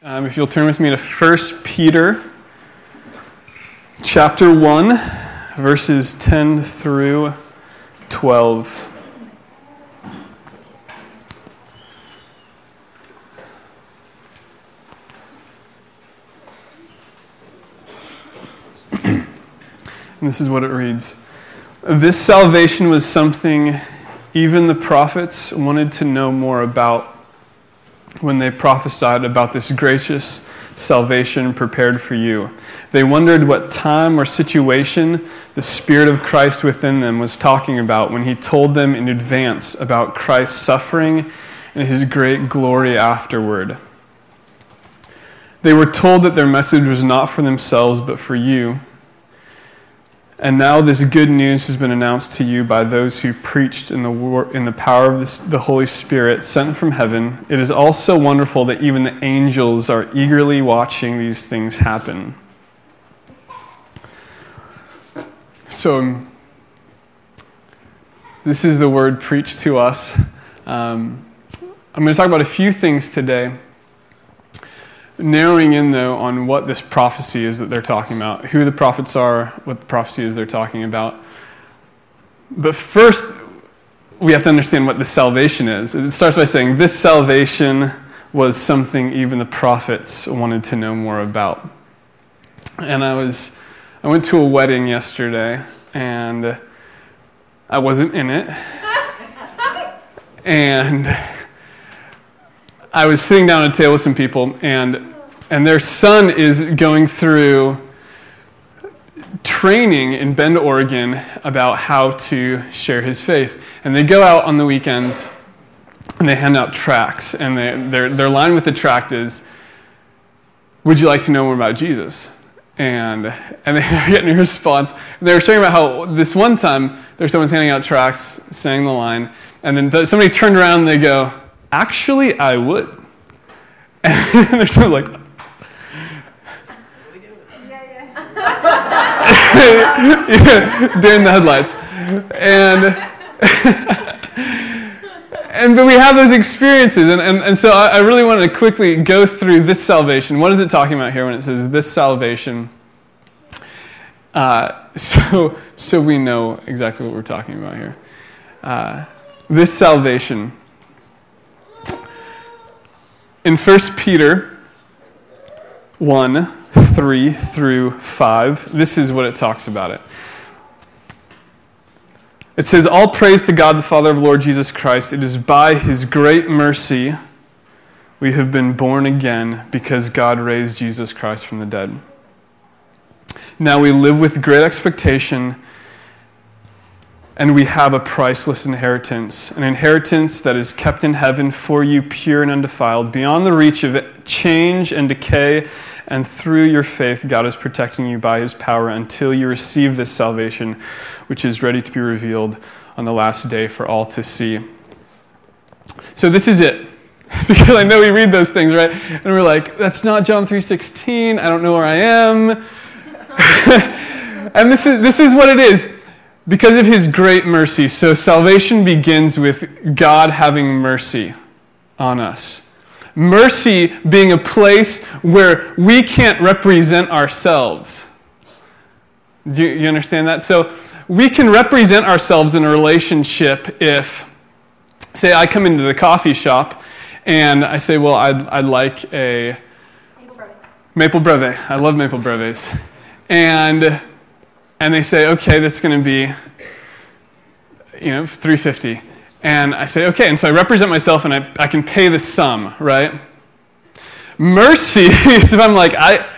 Um, if you'll turn with me to 1 Peter chapter 1, verses 10 through 12. and this is what it reads This salvation was something even the prophets wanted to know more about when they prophesied about this gracious salvation prepared for you. They wondered what time or situation the Spirit of Christ within them was talking about when he told them in advance about Christ's suffering and his great glory afterward. They were told that their message was not for themselves but for you and now this good news has been announced to you by those who preached in the, war, in the power of this, the Holy Spirit sent from heaven. It is also wonderful that even the angels are eagerly watching these things happen. So, this is the word preached to us. Um, I'm going to talk about a few things today narrowing in though on what this prophecy is that they're talking about, who the prophets are, what the prophecy is they're talking about. But first, we have to understand what this salvation is. It starts by saying this salvation was something even the prophets wanted to know more about. And I was I went to a wedding yesterday and I wasn't in it. and I was sitting down at a table with some people, and, and their son is going through training in Bend, Oregon about how to share his faith. And they go out on the weekends and they hand out tracts. And they, their, their line with the tract is, Would you like to know more about Jesus? And, and they are getting a response. And they were sharing about how this one time there's someone's handing out tracts, saying the line, and then somebody turned around and they go, Actually, I would. And they're like, during the headlights. And, and but we have those experiences. And, and, and so I, I really wanted to quickly go through this salvation. What is it talking about here when it says this salvation? Uh, so, so we know exactly what we're talking about here. Uh, this salvation in 1 Peter 1 3 through 5, this is what it talks about it. It says, All praise to God, the Father of Lord Jesus Christ. It is by his great mercy we have been born again because God raised Jesus Christ from the dead. Now we live with great expectation and we have a priceless inheritance, an inheritance that is kept in heaven for you, pure and undefiled, beyond the reach of change and decay. And through your faith, God is protecting you by his power until you receive this salvation, which is ready to be revealed on the last day for all to see. So this is it. because I know we read those things, right? And we're like, that's not John 3:16. I don't know where I am. and this is this is what it is because of his great mercy. So salvation begins with God having mercy on us. Mercy being a place where we can't represent ourselves. Do you, understand that? So we can represent ourselves in a relationship if, say, I come into the coffee shop and I say, well, I'd, I'd like a maple breve. Maple breve. I love maple breves. And and they say, okay, this is going to be, you know, 350. And I say, okay, and so I represent myself and I, I can pay the sum, right? Mercy is if I'm like, I,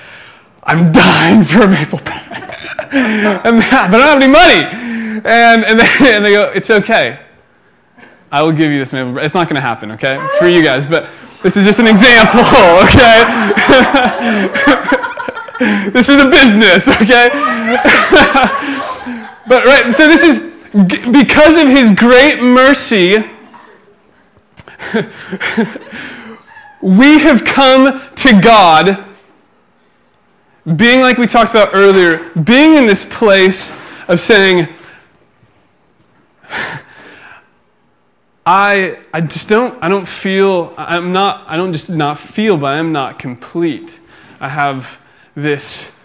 I'm dying for a maple pie. but I don't have any money. And, and, they, and they go, it's okay. I will give you this maple. It's not going to happen, okay, for you guys, but this is just an example, okay? this is a business, okay? but right, so this is because of his great mercy, we have come to God, being like we talked about earlier, being in this place of saying, I, I just don't, I don't feel, I'm not, I don't just not feel, but I'm not complete. I have this,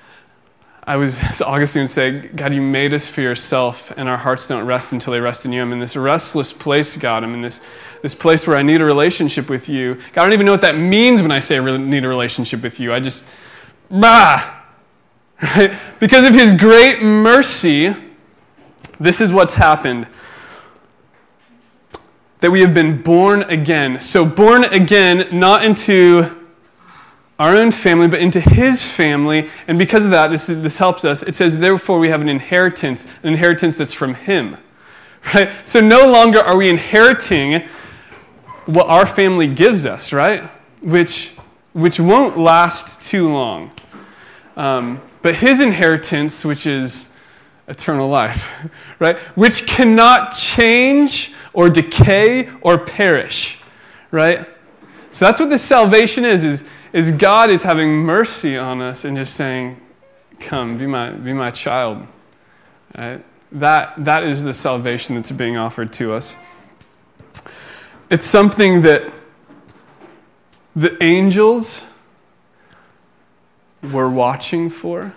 I was, as Augustine would say, God, you made us for yourself, and our hearts don't rest until they rest in you. I'm in this restless place, God. I'm in this, this place where I need a relationship with you. God, I don't even know what that means when I say I need a relationship with you. I just, bah! Right? Because of his great mercy, this is what's happened that we have been born again. So, born again, not into our own family, but into his family. And because of that, this, is, this helps us. It says, therefore, we have an inheritance, an inheritance that's from him. Right? So, no longer are we inheriting what our family gives us, right? Which, which won't last too long. Um, but his inheritance, which is eternal life, right? Which cannot change or decay or perish, right? So that's what this salvation is, is, is God is having mercy on us and just saying, come, be my, be my child. Right? That, that is the salvation that's being offered to us. It's something that the angels were watching for.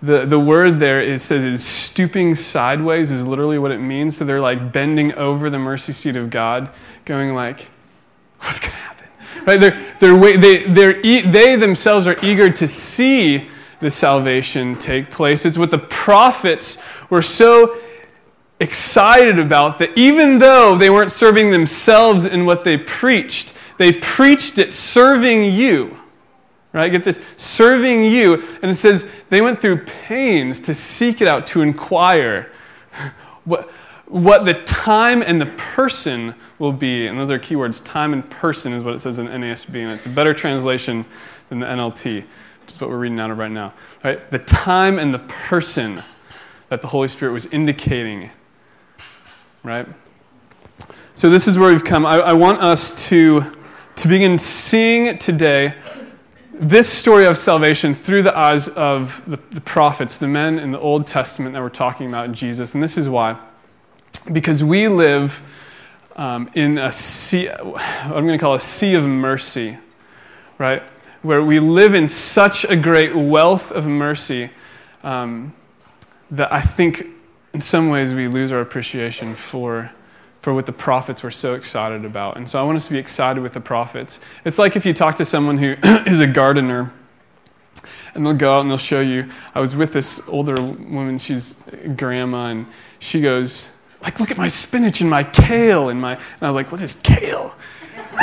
The, the word there is, says is stooping sideways is literally what it means. So they're like bending over the mercy seat of God, going like, what's going to happen? Right? They're, they're, they, they're, they themselves are eager to see the salvation take place. It's what the prophets were so excited about that even though they weren't serving themselves in what they preached, they preached it serving you. Right? Get this serving you. And it says they went through pains to seek it out, to inquire what, what the time and the person will be. And those are keywords. Time and person is what it says in NASB. And it's a better translation than the NLT, which is what we're reading out of right now. Right? The time and the person that the Holy Spirit was indicating. Right? So this is where we've come. I, I want us to, to begin seeing today this story of salvation through the eyes of the, the, prophets, the men in the Old Testament that we're talking about Jesus. And this is why. Because we live um, in a sea, I'm going to call a sea of mercy, right? Where we live in such a great wealth of mercy um, that I think in some ways we lose our appreciation for for what the prophets were so excited about. And so I want us to be excited with the prophets. It's like if you talk to someone who is a gardener and they'll go out and they'll show you. I was with this older woman, she's grandma, and she goes, like, look at my spinach and my kale and my and I was like, what is kale?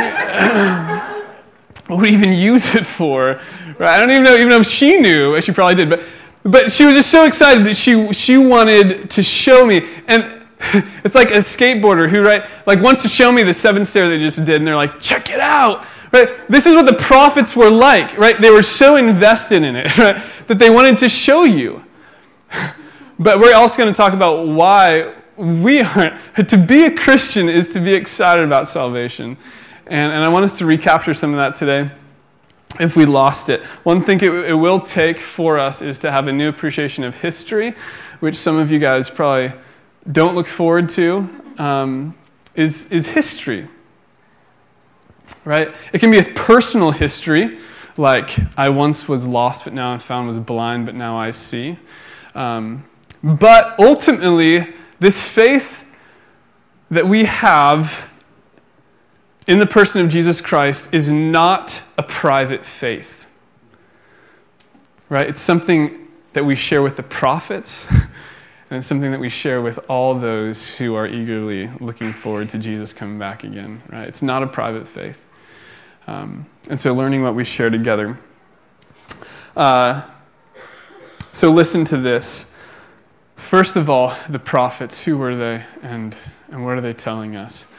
what would even use it for? Right? I don't even know, even if she knew, she probably did, but but she was just so excited that she she wanted to show me. And it's like a skateboarder who, right, like wants to show me the seven stair they just did, and they're like, check it out. Right? This is what the prophets were like, right? They were so invested in it, right, that they wanted to show you. But we're also going to talk about why we aren't. To be a Christian is to be excited about salvation. And, and I want us to recapture some of that today if we lost it. One thing it, it will take for us is to have a new appreciation of history, which some of you guys probably don't look forward to um, is, is history. Right? It can be a personal history, like I once was lost, but now I'm found, was blind, but now I see. Um, but ultimately, this faith that we have in the person of Jesus Christ is not a private faith. Right? It's something that we share with the prophets. And it's something that we share with all those who are eagerly looking forward to Jesus coming back again, right? It's not a private faith. Um, and so learning what we share together. Uh, so listen to this. First of all, the prophets, who were they and, and what are they telling us?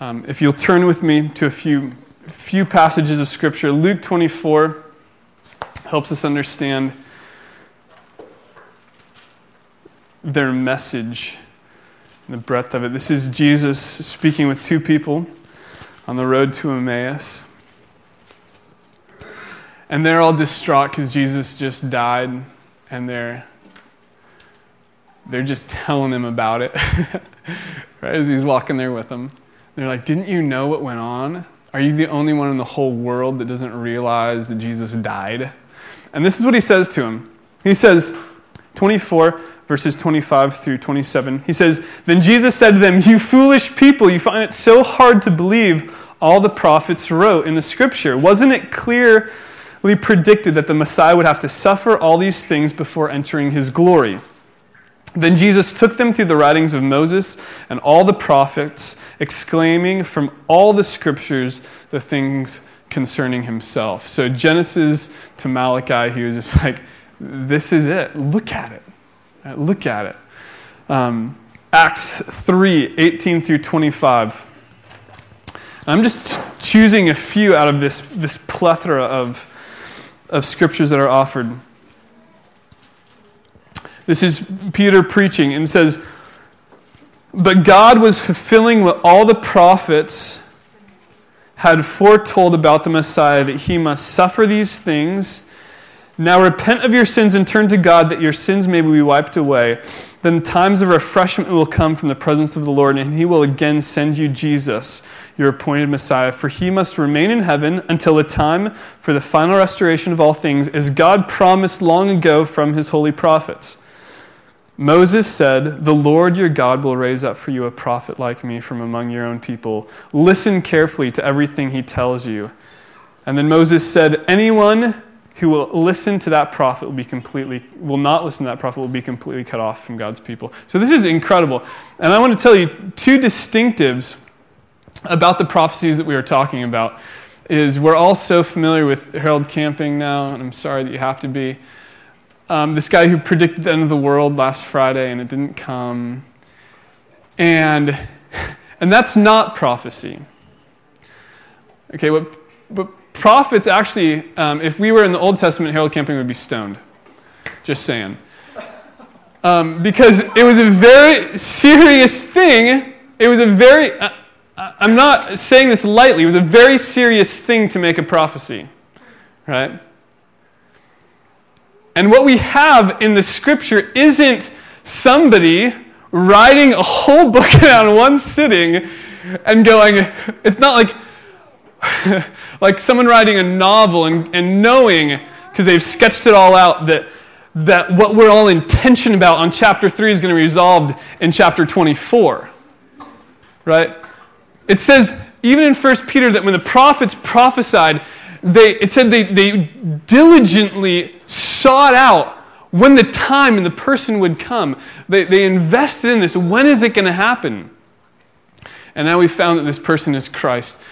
Um, if you'll turn with me to a few, few passages of Scripture, Luke 24 helps us understand their message, the breadth of it. This is Jesus speaking with two people on the road to Emmaus. And they're all distraught because Jesus just died, and they're, they're just telling him about it right, as he's walking there with them. They're like, Didn't you know what went on? Are you the only one in the whole world that doesn't realize that Jesus died? And this is what he says to him. He says, 24, verses 25 through 27. He says, Then Jesus said to them, You foolish people, you find it so hard to believe all the prophets wrote in the scripture. Wasn't it clearly predicted that the Messiah would have to suffer all these things before entering his glory? Then Jesus took them through the writings of Moses and all the prophets, exclaiming from all the scriptures the things concerning himself. So, Genesis to Malachi, he was just like, This is it. Look at it. Look at it. Um, Acts 3 18 through 25. I'm just choosing a few out of this, this plethora of, of scriptures that are offered. This is Peter preaching and says, But God was fulfilling what all the prophets had foretold about the Messiah, that he must suffer these things. Now repent of your sins and turn to God that your sins may be wiped away. Then times of refreshment will come from the presence of the Lord, and he will again send you Jesus, your appointed Messiah. For he must remain in heaven until the time for the final restoration of all things, as God promised long ago from his holy prophets. Moses said, The Lord your God will raise up for you a prophet like me from among your own people. Listen carefully to everything he tells you. And then Moses said, Anyone who will listen to that prophet will be completely, will not listen to that prophet will be completely cut off from God's people. So this is incredible. And I want to tell you two distinctives about the prophecies that we are talking about. Is we're all so familiar with Harold Camping now, and I'm sorry that you have to be. Um, this guy who predicted the end of the world last Friday and it didn't come. And, and that's not prophecy. Okay, what, what prophets actually, um, if we were in the Old Testament, Harold Camping would be stoned. Just saying. Um, because it was a very serious thing. It was a very, uh, I'm not saying this lightly, it was a very serious thing to make a prophecy, right? And what we have in the scripture isn't somebody writing a whole book on one sitting and going, it's not like, like someone writing a novel and, and knowing, because they've sketched it all out, that, that what we're all in tension about on chapter 3 is going to be resolved in chapter 24. Right? It says, even in 1 Peter, that when the prophets prophesied, they, it said they, they diligently sought out when the time and the person would come. They, they invested in this. When is it going to happen? And now we found that this person is Christ.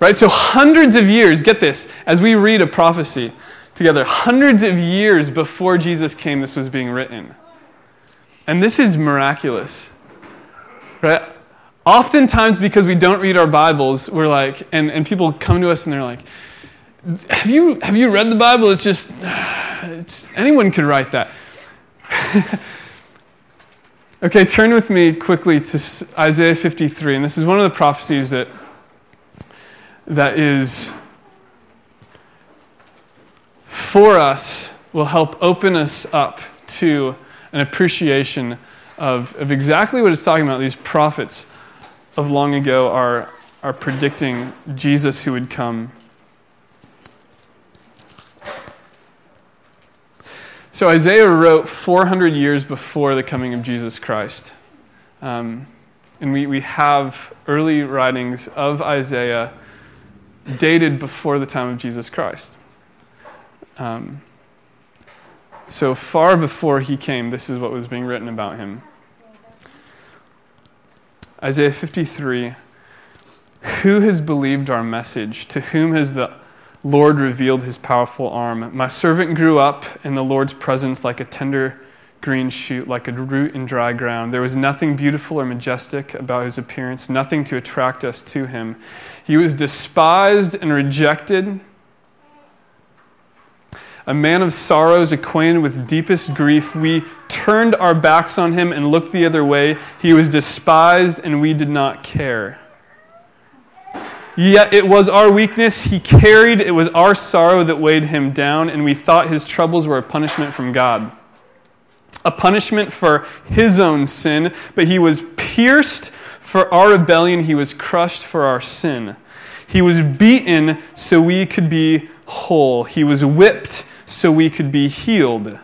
Right? So, hundreds of years, get this, as we read a prophecy together, hundreds of years before Jesus came, this was being written. And this is miraculous. Right? Oftentimes, because we don't read our Bibles, we're like, and, and people come to us and they're like, have you, have you read the Bible? It's just, it's, anyone could write that. okay, turn with me quickly to Isaiah 53. And this is one of the prophecies that, that is for us, will help open us up to an appreciation of, of exactly what it's talking about. These prophets of long ago are, are predicting Jesus who would come So Isaiah wrote 400 years before the coming of Jesus Christ. Um, and we, we have early writings of Isaiah dated before the time of Jesus Christ. Um, so far before he came, this is what was being written about him. Isaiah 53 Who has believed our message? To whom has the Lord revealed his powerful arm. My servant grew up in the Lord's presence like a tender green shoot, like a root in dry ground. There was nothing beautiful or majestic about his appearance, nothing to attract us to him. He was despised and rejected. A man of sorrows, acquainted with deepest grief, we turned our backs on him and looked the other way. He was despised, and we did not care. Yet it was our weakness he carried, it was our sorrow that weighed him down, and we thought his troubles were a punishment from God. A punishment for his own sin, but he was pierced For our rebellion, he was crushed for our sin. He was beaten so we could be whole. He was whipped so we could be healed.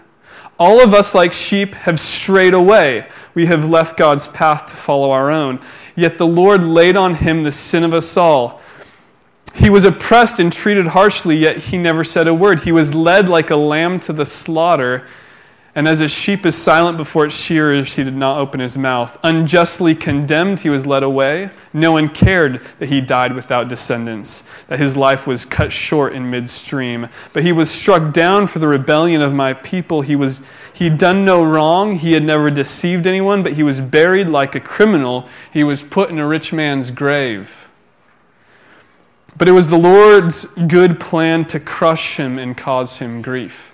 All of us, like sheep, have strayed away. We have left God's path to follow our own. Yet the Lord laid on him the sin of us all. He was oppressed and treated harshly, yet he never said a word. He was led like a lamb to the slaughter and as a sheep is silent before its shearers, he did not open his mouth. Unjustly condemned, he was led away. No one cared that he died without descendants, that his life was cut short in midstream. But he was struck down for the rebellion of my people. He was he'd done no wrong. He had never deceived anyone, but he was buried like a criminal. He was put in a rich man's grave. But it was the Lord's good plan to crush him and cause him grief.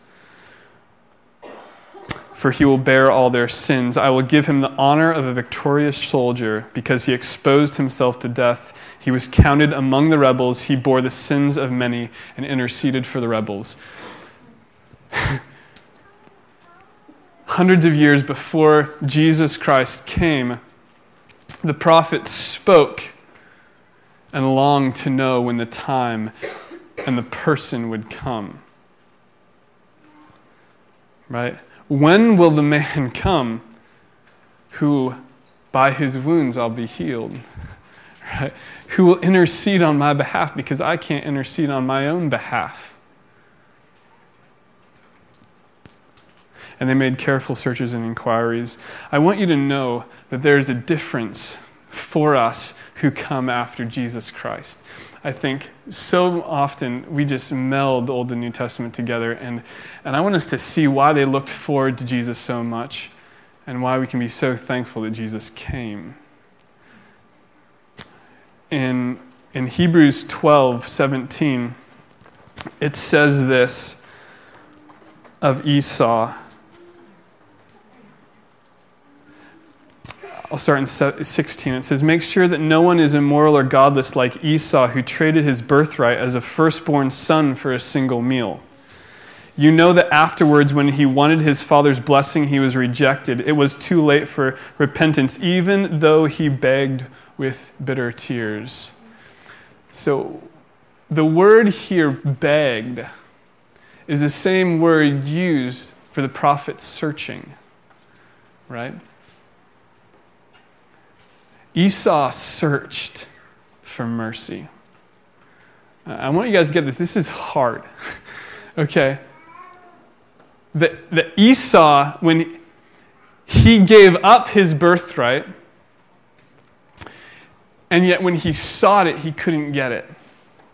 for he will bear all their sins. I will give him the honor of a victorious soldier because he exposed himself to death. He was counted among the rebels. He bore the sins of many and interceded for the rebels. Hundreds of years before Jesus Christ came, the prophet spoke and longed to know when the time and the person would come. Right? When will the man come who, by his wounds, I'll be healed? Right? Who will intercede on my behalf because I can't intercede on my own behalf? And they made careful searches and inquiries. I want you to know that there is a difference for us who come after Jesus Christ. I think so often we just meld the Old and New Testament together, and, and I want us to see why they looked forward to Jesus so much and why we can be so thankful that Jesus came. In, in Hebrews 12 17, it says this of Esau. I'll start in 16. It says, Make sure that no one is immoral or godless like Esau, who traded his birthright as a firstborn son for a single meal. You know that afterwards, when he wanted his father's blessing, he was rejected. It was too late for repentance, even though he begged with bitter tears. So, the word here, begged, is the same word used for the prophet searching, right? Esau searched for mercy. I want you guys to get this. This is hard. okay? The, the Esau, when he gave up his birthright, and yet when he sought it, he couldn't get it.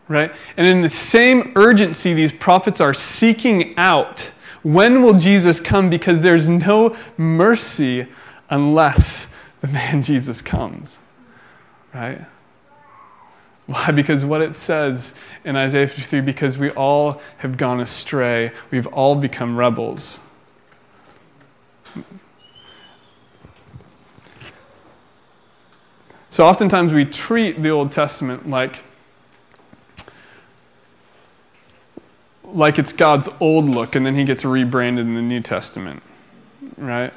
Right? And in the same urgency, these prophets are seeking out when will Jesus come? Because there's no mercy unless the man Jesus comes. Right? Why? Because what it says in Isaiah 53 because we all have gone astray, we've all become rebels. So oftentimes we treat the Old Testament like like it's God's old look and then he gets rebranded in the New Testament. Right?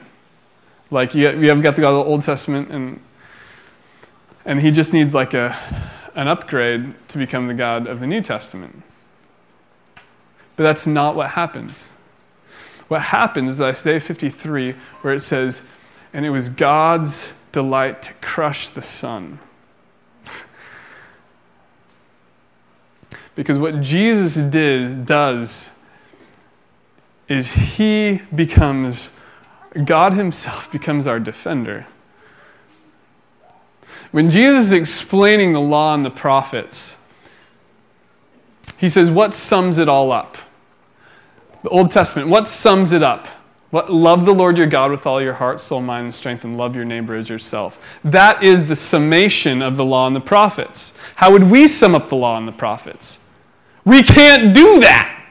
Like you, you have got the God of the Old Testament, and and he just needs like a an upgrade to become the God of the New Testament. But that's not what happens. What happens is Isaiah 53, where it says, "And it was God's delight to crush the Son." because what Jesus did, does is he becomes God Himself becomes our defender. When Jesus is explaining the law and the prophets, He says, What sums it all up? The Old Testament, what sums it up? What, love the Lord your God with all your heart, soul, mind, and strength, and love your neighbor as yourself. That is the summation of the law and the prophets. How would we sum up the law and the prophets? We can't do that,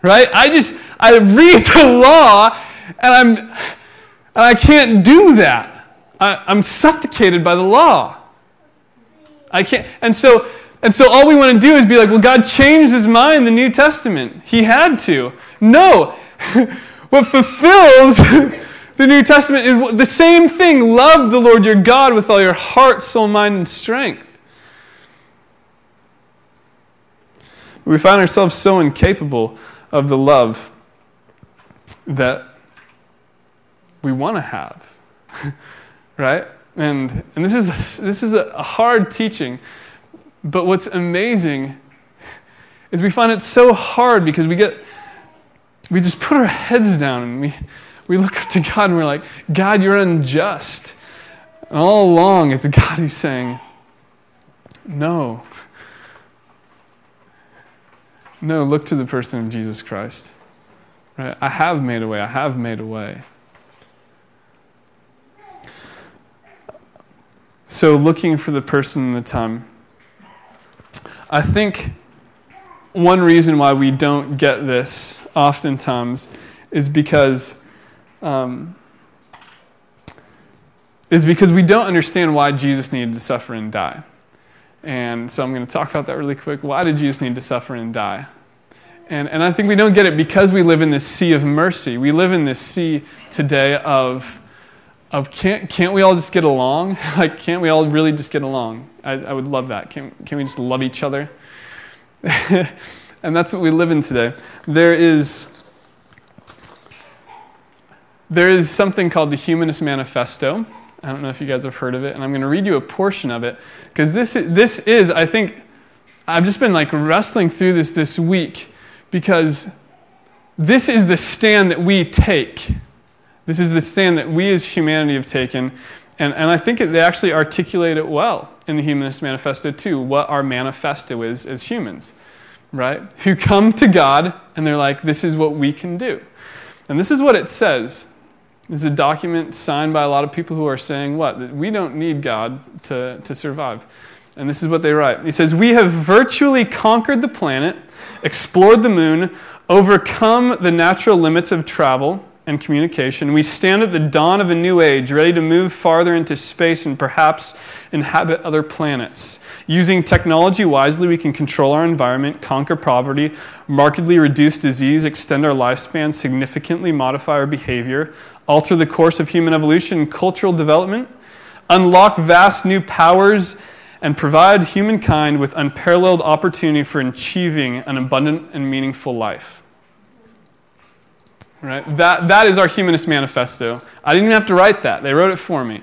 right? I just, I read the law and I'm, and I can't do that. I, I'm suffocated by the law. I can't, and so, and so all we want to do is be like, well, God changed his mind in the New Testament. He had to. No. what fulfills the New Testament is the same thing. Love the Lord your God with all your heart, soul, mind, and strength. We find ourselves so incapable of the love that we want to have. right? And, and this is, a, this is a hard teaching, but what's amazing is we find it so hard because we get, we just put our heads down and we, we look up to God and we're like, God, you're unjust. And all along, it's God who's saying, No. No, look to the person of Jesus Christ. Right? I have made a way. I have made a way. So, looking for the person in the time. I think one reason why we don't get this oftentimes is because um, is because we don't understand why Jesus needed to suffer and die. And so I'm going to talk about that really quick. Why did Jesus need to suffer and die? And, and I think we don't get it because we live in this sea of mercy. We live in this sea today of of can't, can't we all just get along? like, can't we all really just get along? I, I would love that. Can, can we just love each other? and that's what we live in today. There is, there is something called the Humanist Manifesto. I don't know if you guys have heard of it, and I'm going to read you a portion of it because this, this is, I think, I've just been like wrestling through this this week because this is the stand that we take this is the stand that we as humanity have taken. And, and I think they actually articulate it well in the Humanist Manifesto, too, what our manifesto is as humans, right? Who come to God and they're like, this is what we can do. And this is what it says. This is a document signed by a lot of people who are saying what? That we don't need God to, to survive. And this is what they write. He says, We have virtually conquered the planet, explored the moon, overcome the natural limits of travel and communication. We stand at the dawn of a new age, ready to move farther into space and perhaps inhabit other planets. Using technology wisely, we can control our environment, conquer poverty, markedly reduce disease, extend our lifespan, significantly modify our behavior, alter the course of human evolution and cultural development, unlock vast new powers, and provide humankind with unparalleled opportunity for achieving an abundant and meaningful life. Right? That, that is our humanist manifesto. I didn't even have to write that, they wrote it for me.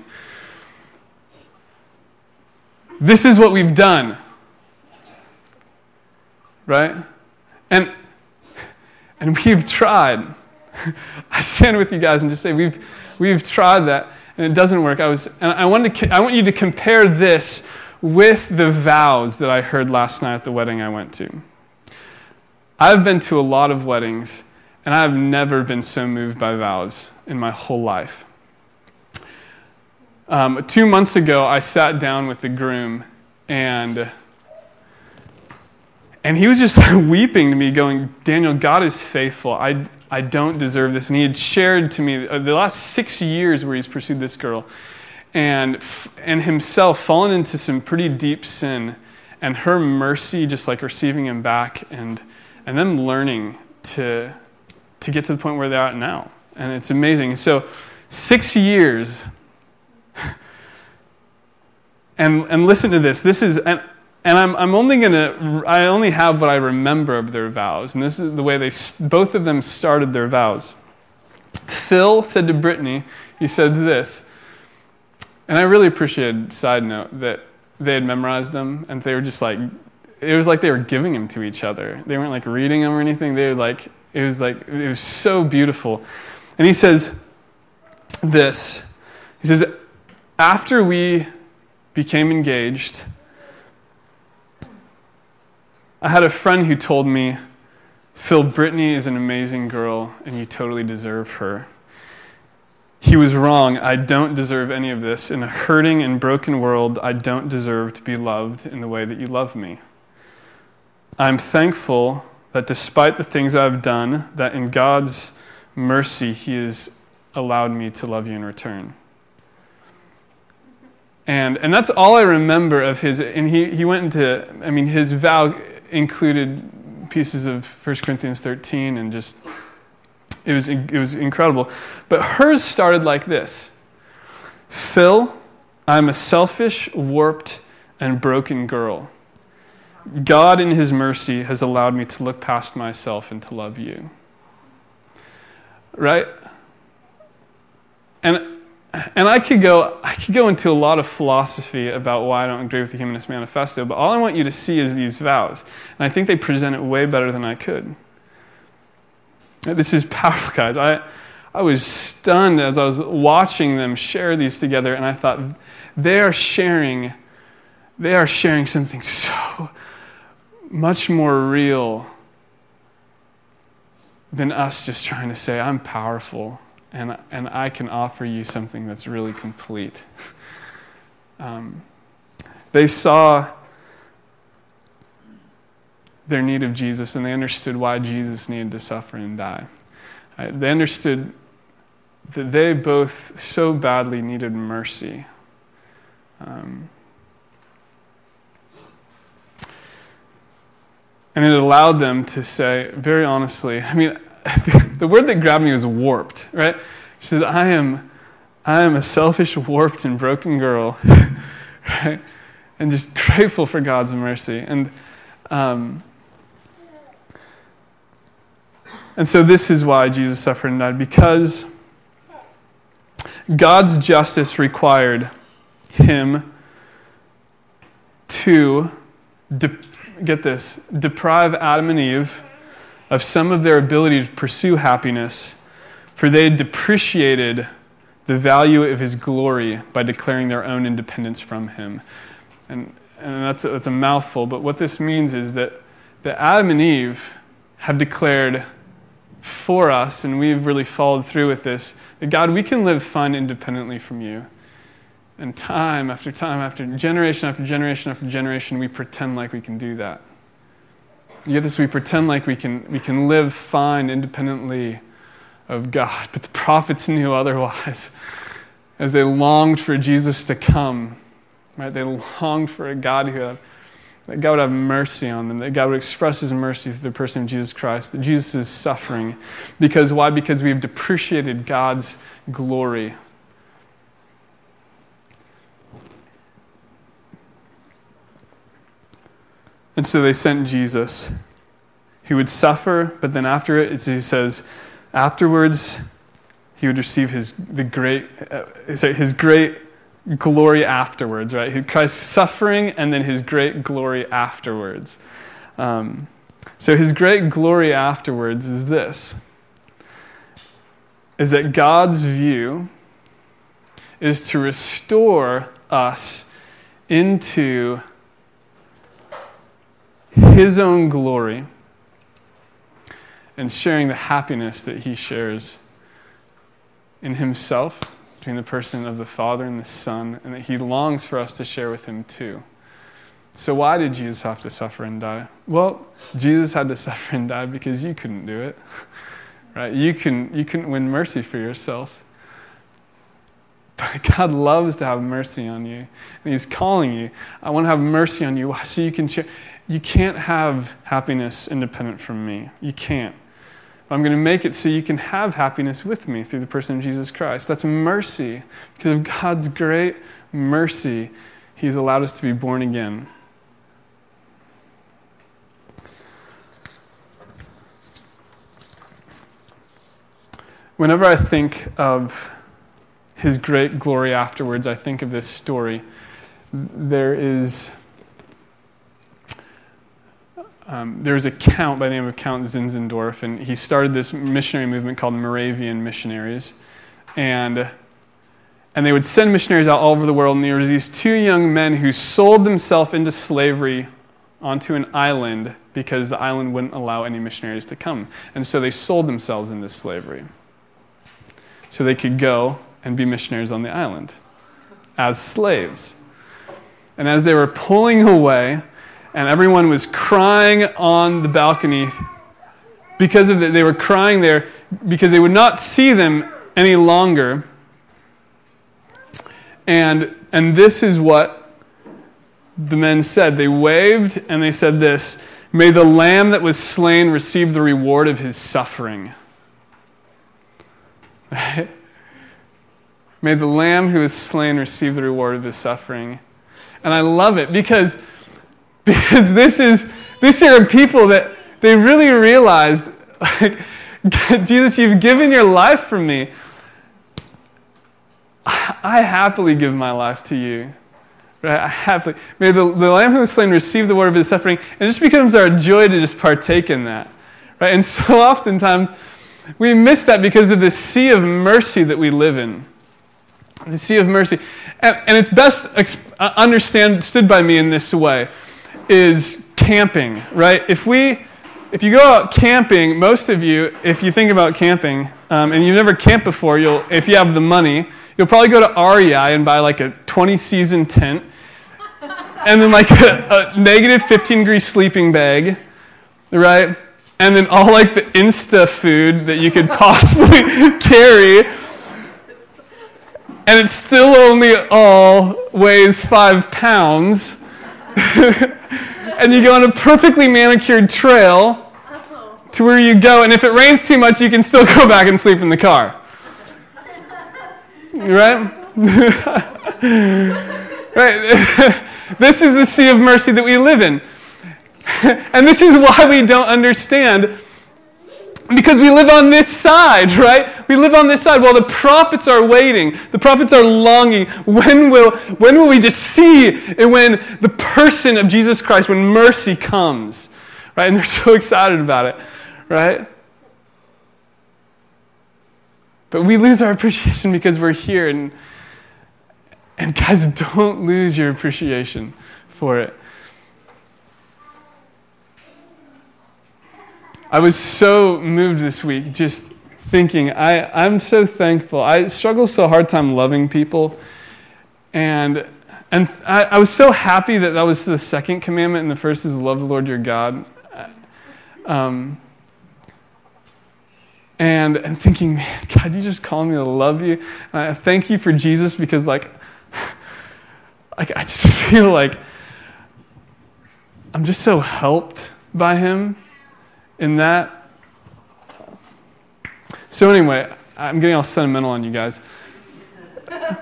This is what we've done. Right? And, and we've tried. I stand with you guys and just say we've, we've tried that and it doesn't work. I, was, and I, wanted to, I want you to compare this with the vows that I heard last night at the wedding I went to. I've been to a lot of weddings and I have never been so moved by vows in my whole life. Um, two months ago, I sat down with the groom, and, and he was just weeping to me, going, Daniel, God is faithful. I, I don't deserve this. And he had shared to me the last six years where he's pursued this girl and, and himself fallen into some pretty deep sin, and her mercy just like receiving him back, and, and them learning to to get to the point where they're at now. And it's amazing. So, six years. And, and listen to this. This is, and, and I'm, I'm only going to, I only have what I remember of their vows. And this is the way they, both of them started their vows. Phil said to Brittany, he said this, and I really appreciated, side note, that they had memorized them and they were just like, it was like they were giving them to each other. They weren't like reading them or anything. They were like, it was like, it was so beautiful. And he says this He says, after we became engaged, I had a friend who told me, Phil, Brittany is an amazing girl and you totally deserve her. He was wrong. I don't deserve any of this. In a hurting and broken world, I don't deserve to be loved in the way that you love me. I'm thankful that despite the things I've done, that in God's mercy, He has allowed me to love you in return. And, and that's all I remember of his. And he, he went into, I mean, his vow included pieces of 1 Corinthians 13 and just, it was, it was incredible. But hers started like this Phil, I'm a selfish, warped, and broken girl. God, in His mercy, has allowed me to look past myself and to love you. Right? And and I could go I could go into a lot of philosophy about why I don't agree with the Humanist Manifesto, but all I want you to see is these vows. And I think they present it way better than I could. This is powerful, guys. I I was stunned as I was watching them share these together, and I thought they are sharing they are sharing something so much more real than us just trying to say, I'm powerful and, and I can offer you something that's really complete. Um, they saw their need of Jesus and they understood why Jesus needed to suffer and die. Uh, they understood that they both so badly needed mercy. Um, and it allowed them to say, very honestly, I mean, the word that grabbed me was warped, right? She said, I am, I am a selfish, warped, and broken girl, right? And just grateful for God's mercy. And, um, and so this is why Jesus suffered and died, because God's justice required him to, de- get this, deprive Adam and Eve of some of their ability to pursue happiness, for they depreciated the value of his glory by declaring their own independence from him. And, and that's, a, that's a mouthful, but what this means is that, that Adam and Eve have declared for us, and we've really followed through with this, that God, we can live fun independently from you. And time after time after generation after generation after generation, we pretend like we can do that. You get this? We pretend like we can, we can live fine independently of God, but the prophets knew otherwise. As they longed for Jesus to come, right? They longed for a God who had, that God would have mercy on them, that God would express His mercy through the person of Jesus Christ, that Jesus is suffering. Because why? Because we have depreciated God's glory. And so they sent Jesus. He would suffer, but then after it, he says, afterwards, he would receive his, the great, uh, his great glory afterwards, right? Christ's suffering and then his great glory afterwards. Um, so his great glory afterwards is this is that God's view is to restore us into his own glory and sharing the happiness that he shares in himself between the person of the Father and the Son, and that he longs for us to share with him too. So, why did Jesus have to suffer and die? Well, Jesus had to suffer and die because you couldn't do it. Right? You, can, you couldn't win mercy for yourself. But God loves to have mercy on you. And He's calling you. I want to have mercy on you so you can share. You can't have happiness independent from me. You can't. I'm going to make it so you can have happiness with me through the person of Jesus Christ. That's mercy. Because of God's great mercy, He's allowed us to be born again. Whenever I think of His great glory afterwards, I think of this story. There is um, was a count by the name of Count Zinzendorf, and he started this missionary movement called Moravian Missionaries. And, and they would send missionaries out all over the world, and there was these two young men who sold themselves into slavery onto an island because the island wouldn't allow any missionaries to come. And so they sold themselves into slavery so they could go and be missionaries on the island as slaves. And as they were pulling away, and everyone was crying on the balcony because of that, they were crying there because they would not see them any longer. And, and this is what the men said. They waved and they said this May the lamb that was slain receive the reward of his suffering. May the lamb who was slain receive the reward of his suffering. And I love it because, because this is these are people that they really realized, like, Jesus, you've given your life for me. I happily give my life to you. Right? I happily. May the, the Lamb who was slain receive the word of his suffering, and it just becomes our joy to just partake in that. Right? And so oftentimes we miss that because of the sea of mercy that we live in. The sea of mercy. And, and it's best uh, understood by me in this way is camping, right? If we if you go out camping, most of you, if you think about camping, um, and you've never camped before, you'll, if you have the money, you'll probably go to REI and buy like a 20 season tent, and then like a, a negative 15 degree sleeping bag, right? And then all like the Insta food that you could possibly carry. And it still only all weighs five pounds. and you go on a perfectly manicured trail to where you go. And if it rains too much, you can still go back and sleep in the car. Right? right? this is the sea of mercy that we live in. and this is why we don't understand because we live on this side, right? We live on this side while the prophets are waiting. The prophets are longing. When will, when will we just see it when the person of Jesus Christ, when mercy comes, right? And they're so excited about it, right? But we lose our appreciation because we're here. And, and guys, don't lose your appreciation for it. I was so moved this week just thinking, I, I'm so thankful. I struggle so hard time loving people. And, and I, I was so happy that that was the second commandment, and the first is love the Lord your God. Um, and, and thinking, man, God, you just called me to love you. And I thank you for Jesus because, like, like I just feel like I'm just so helped by him in that. So, anyway, I'm getting all sentimental on you guys.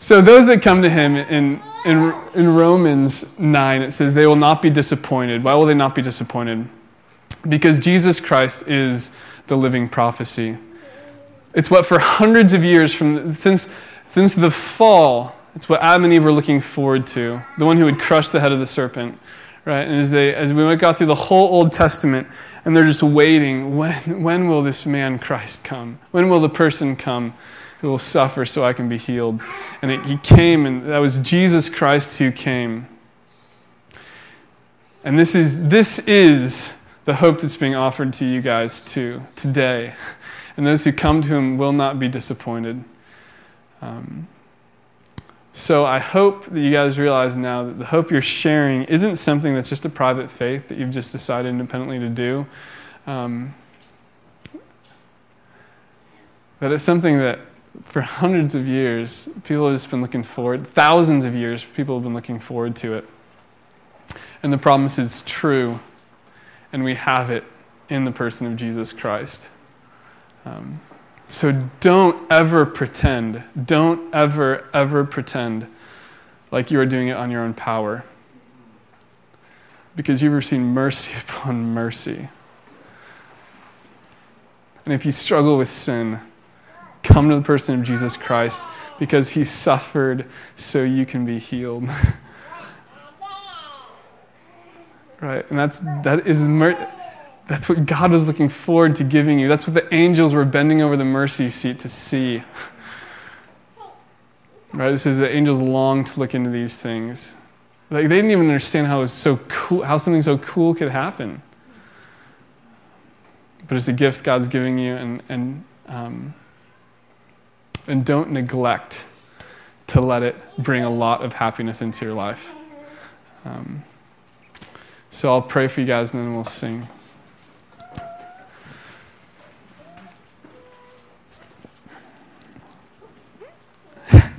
so, those that come to him in, in, in Romans 9, it says, they will not be disappointed. Why will they not be disappointed? Because Jesus Christ is the living prophecy. It's what for hundreds of years, from, since, since the fall, it's what Adam and Eve were looking forward to the one who would crush the head of the serpent right? And as, they, as we got through the whole Old Testament, and they're just waiting, when, when will this man Christ come? When will the person come who will suffer so I can be healed? And it, he came, and that was Jesus Christ who came. And this is, this is the hope that's being offered to you guys too today. And those who come to him will not be disappointed. Um, so I hope that you guys realize now that the hope you're sharing isn't something that's just a private faith that you've just decided independently to do. Um, that it's something that for hundreds of years people have just been looking forward, thousands of years people have been looking forward to it. And the promise is true, and we have it in the person of Jesus Christ. Um, so don't ever pretend, don't ever, ever pretend like you are doing it on your own power. Because you've received mercy upon mercy. And if you struggle with sin, come to the person of Jesus Christ because he suffered so you can be healed. right? And that's that is mercy that's what God was looking forward to giving you. That's what the angels were bending over the mercy seat to see. Right? This is the angels long to look into these things. Like they didn't even understand how it was so cool, how something so cool could happen. But it's a gift God's giving you, and and um, and don't neglect to let it bring a lot of happiness into your life. Um, so I'll pray for you guys, and then we'll sing.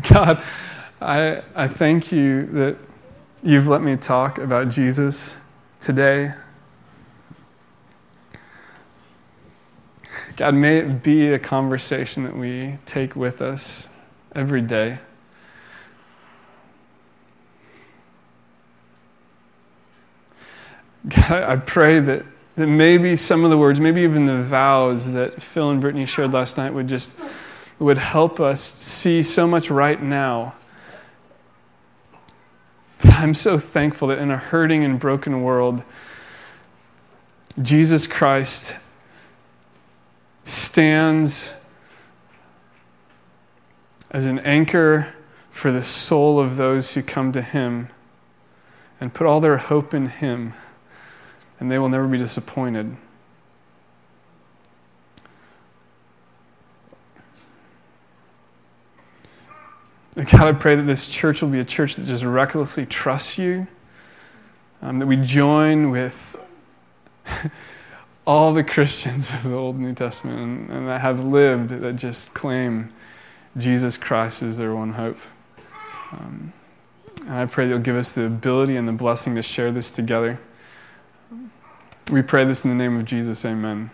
God, I, I thank you that you've let me talk about Jesus today. God, may it be a conversation that we take with us every day. God, I pray that, that maybe some of the words, maybe even the vows that Phil and Brittany shared last night would just would help us see so much right now. I'm so thankful that in a hurting and broken world, Jesus Christ stands as an anchor for the soul of those who come to Him and put all their hope in Him, and they will never be disappointed. God, I pray that this church will be a church that just recklessly trusts you, um, that we join with all the Christians of the Old and New Testament and, and, that have lived that just claim Jesus Christ is their one hope. Um, and I pray that you'll give us the ability and the blessing to share this together. We pray this in the name of Jesus. Amen.